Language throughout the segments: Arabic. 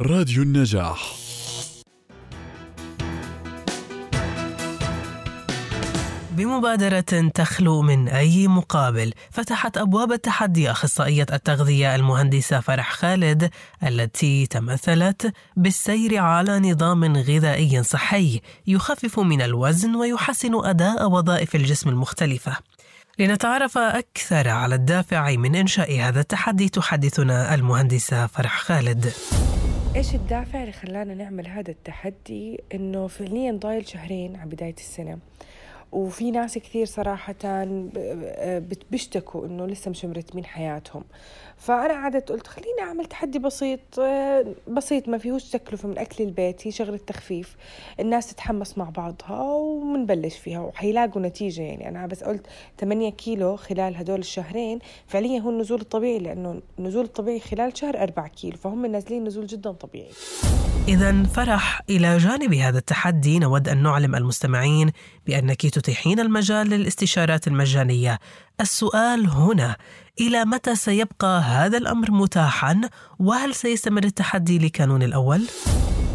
راديو النجاح. بمبادرة تخلو من أي مقابل فتحت أبواب التحدي أخصائية التغذية المهندسة فرح خالد التي تمثلت بالسير على نظام غذائي صحي يخفف من الوزن ويحسن أداء وظائف الجسم المختلفة. لنتعرف أكثر على الدافع من إنشاء هذا التحدي تحدثنا المهندسة فرح خالد. إيش الدافع اللي خلانا نعمل هذا التحدي؟ إنه فعليا ضايل شهرين على بداية السنة. وفي ناس كثير صراحة بيشتكوا إنه لسه مش مرتبين حياتهم. فأنا قعدت قلت خليني أعمل تحدي بسيط بسيط ما فيهوش تكلفة من أكل البيت هي شغلة تخفيف. الناس تتحمس مع بعضها ومنبلش فيها وحيلاقوا نتيجة يعني. أنا بس قلت 8 كيلو خلال هدول الشهرين فعليا هو النزول الطبيعي لأنه النزول الطبيعي خلال شهر 4 كيلو فهم نازلين نزول جدا طبيعي. إذا فرح إلى جانب هذا التحدي نود أن نعلم المستمعين بأنك تتيحين المجال للاستشارات المجانية. السؤال هنا إلى متى سيبقى هذا الأمر متاحا وهل سيستمر التحدي لكانون الأول؟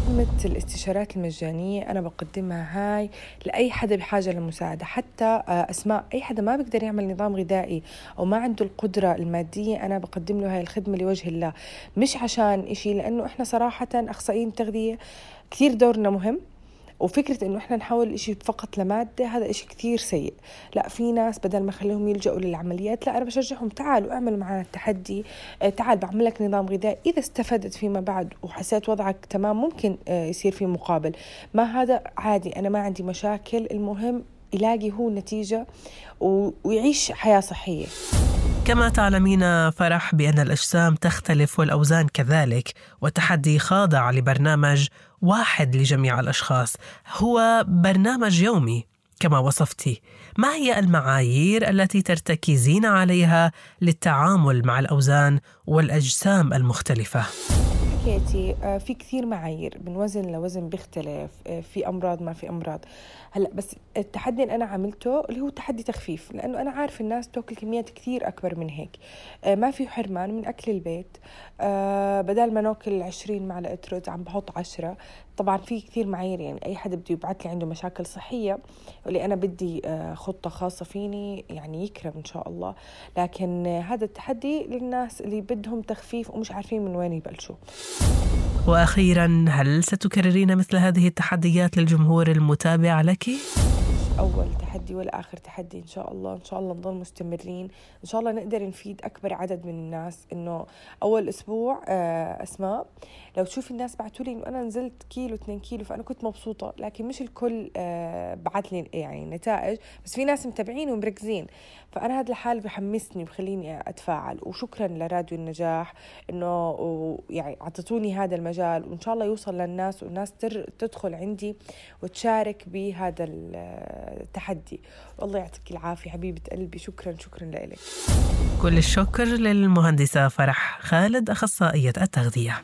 خدمة الاستشارات المجانية أنا بقدمها هاي لأي حدا بحاجة للمساعدة حتى آه، أسماء أي حدا ما بيقدر يعمل نظام غذائي أو ما عنده القدرة المادية أنا بقدم له هاي الخدمة لوجه الله مش عشان إشي لأنه إحنا صراحة أخصائيين تغذية كثير دورنا مهم وفكرة إنه إحنا نحول إشي فقط لمادة هذا إشي كثير سيء. لا في ناس بدل ما خليهم يلجأوا للعمليات لا أنا بشجعهم تعالوا اعملوا معنا التحدي آه، تعال بعمل لك نظام غذائي. إذا استفدت فيما بعد وحسيت وضعك تمام ممكن آه، يصير في مقابل. ما هذا عادي أنا ما عندي مشاكل. المهم يلاقي هو نتيجة ويعيش حياة صحية. كما تعلمين فرح بأن الأجسام تختلف والأوزان كذلك والتحدي خاضع لبرنامج واحد لجميع الأشخاص هو برنامج يومي كما وصفتي ما هي المعايير التي ترتكزين عليها للتعامل مع الأوزان والأجسام المختلفة؟ حكيتي آه، في كثير معايير من وزن لوزن بيختلف آه، في أمراض ما في أمراض. هلأ بس التحدي اللي أنا عملته اللي هو تحدي تخفيف لأنه أنا عارف الناس بتأكل كميات كثير أكبر من هيك. آه، ما في حرمان من أكل البيت. بدل ما نأكل 20 معلقة رز عم بحط 10 طبعا في كثير معايير يعني أي حدا بده يبعث لي عنده مشاكل صحية واللي أنا بدي خطة خاصة فيني يعني يكرم إن شاء الله. لكن هذا التحدي للناس اللي بدهم تخفيف ومش عارفين من وين يبلشوا. وأخيرا هل ستكررين مثل هذه التحديات للجمهور المتابع لك؟ أول تحدي ولا آخر تحدي إن شاء الله. إن شاء الله نضل مستمرين. إن شاء الله نقدر نفيد أكبر عدد من الناس. إنه أول أسبوع آه، أسماء لو تشوفي الناس بعثوا لي إنه أنا نزلت كيلو 2 كيلو فأنا كنت مبسوطة. لكن مش الكل آه، بعث لي يعني نتائج. بس في ناس متابعين ومركزين. فأنا هذا الحال بحمسني بخليني أتفاعل. وشكرا لراديو النجاح. إنه يعني أعطتوني هذا المجال. وإن شاء الله يوصل للناس والناس تدخل عندي وتشارك بهذا التحدي. والله يعطيك العافية حبيبة قلبي. شكرا شكرا لك كل الشكر للمهندسة فرح خالد أخصائية التغذية.